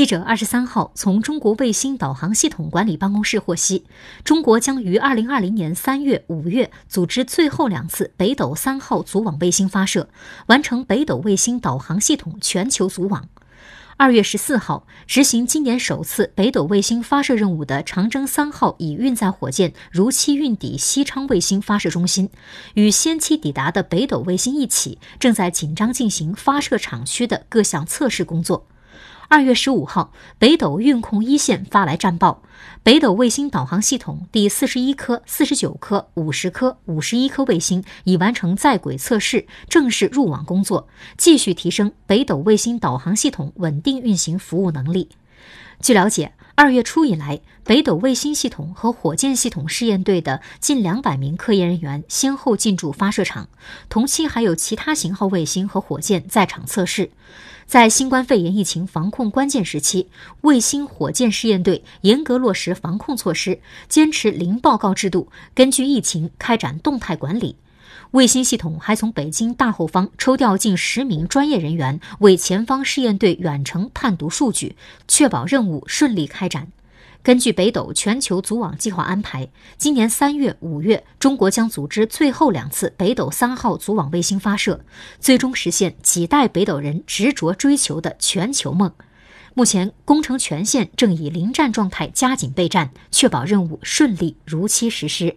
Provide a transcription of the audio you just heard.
记者二十三号从中国卫星导航系统管理办公室获悉，中国将于二零二零年三月、五月组织最后两次北斗三号组网卫星发射，完成北斗卫星导航系统全球组网。二月十四号，执行今年首次北斗卫星发射任务的长征三号乙运载火箭如期运抵西昌卫星发射中心，与先期抵达的北斗卫星一起，正在紧张进行发射场区的各项测试工作。二月十五号，北斗运控一线发来战报：北斗卫星导航系统第四十一颗、四十九颗、五十颗、五十一颗卫星已完成在轨测试，正式入网工作，继续提升北斗卫星导航系统稳定运行服务能力。据了解，二月初以来，北斗卫星系统和火箭系统试验队的近两百名科研人员先后进驻发射场，同期还有其他型号卫星和火箭在场测试。在新冠肺炎疫情防控关键时期，卫星、火箭试验队严格落实防控措施，坚持零报告制度，根据疫情开展动态管理。卫星系统还从北京大后方抽调近十名专业人员，为前方试验队远程判读数据，确保任务顺利开展。根据北斗全球组网计划安排，今年三月、五月，中国将组织最后两次北斗三号组网卫星发射，最终实现几代北斗人执着追求的全球梦。目前，工程全线正以临战状态加紧备战，确保任务顺利如期实施。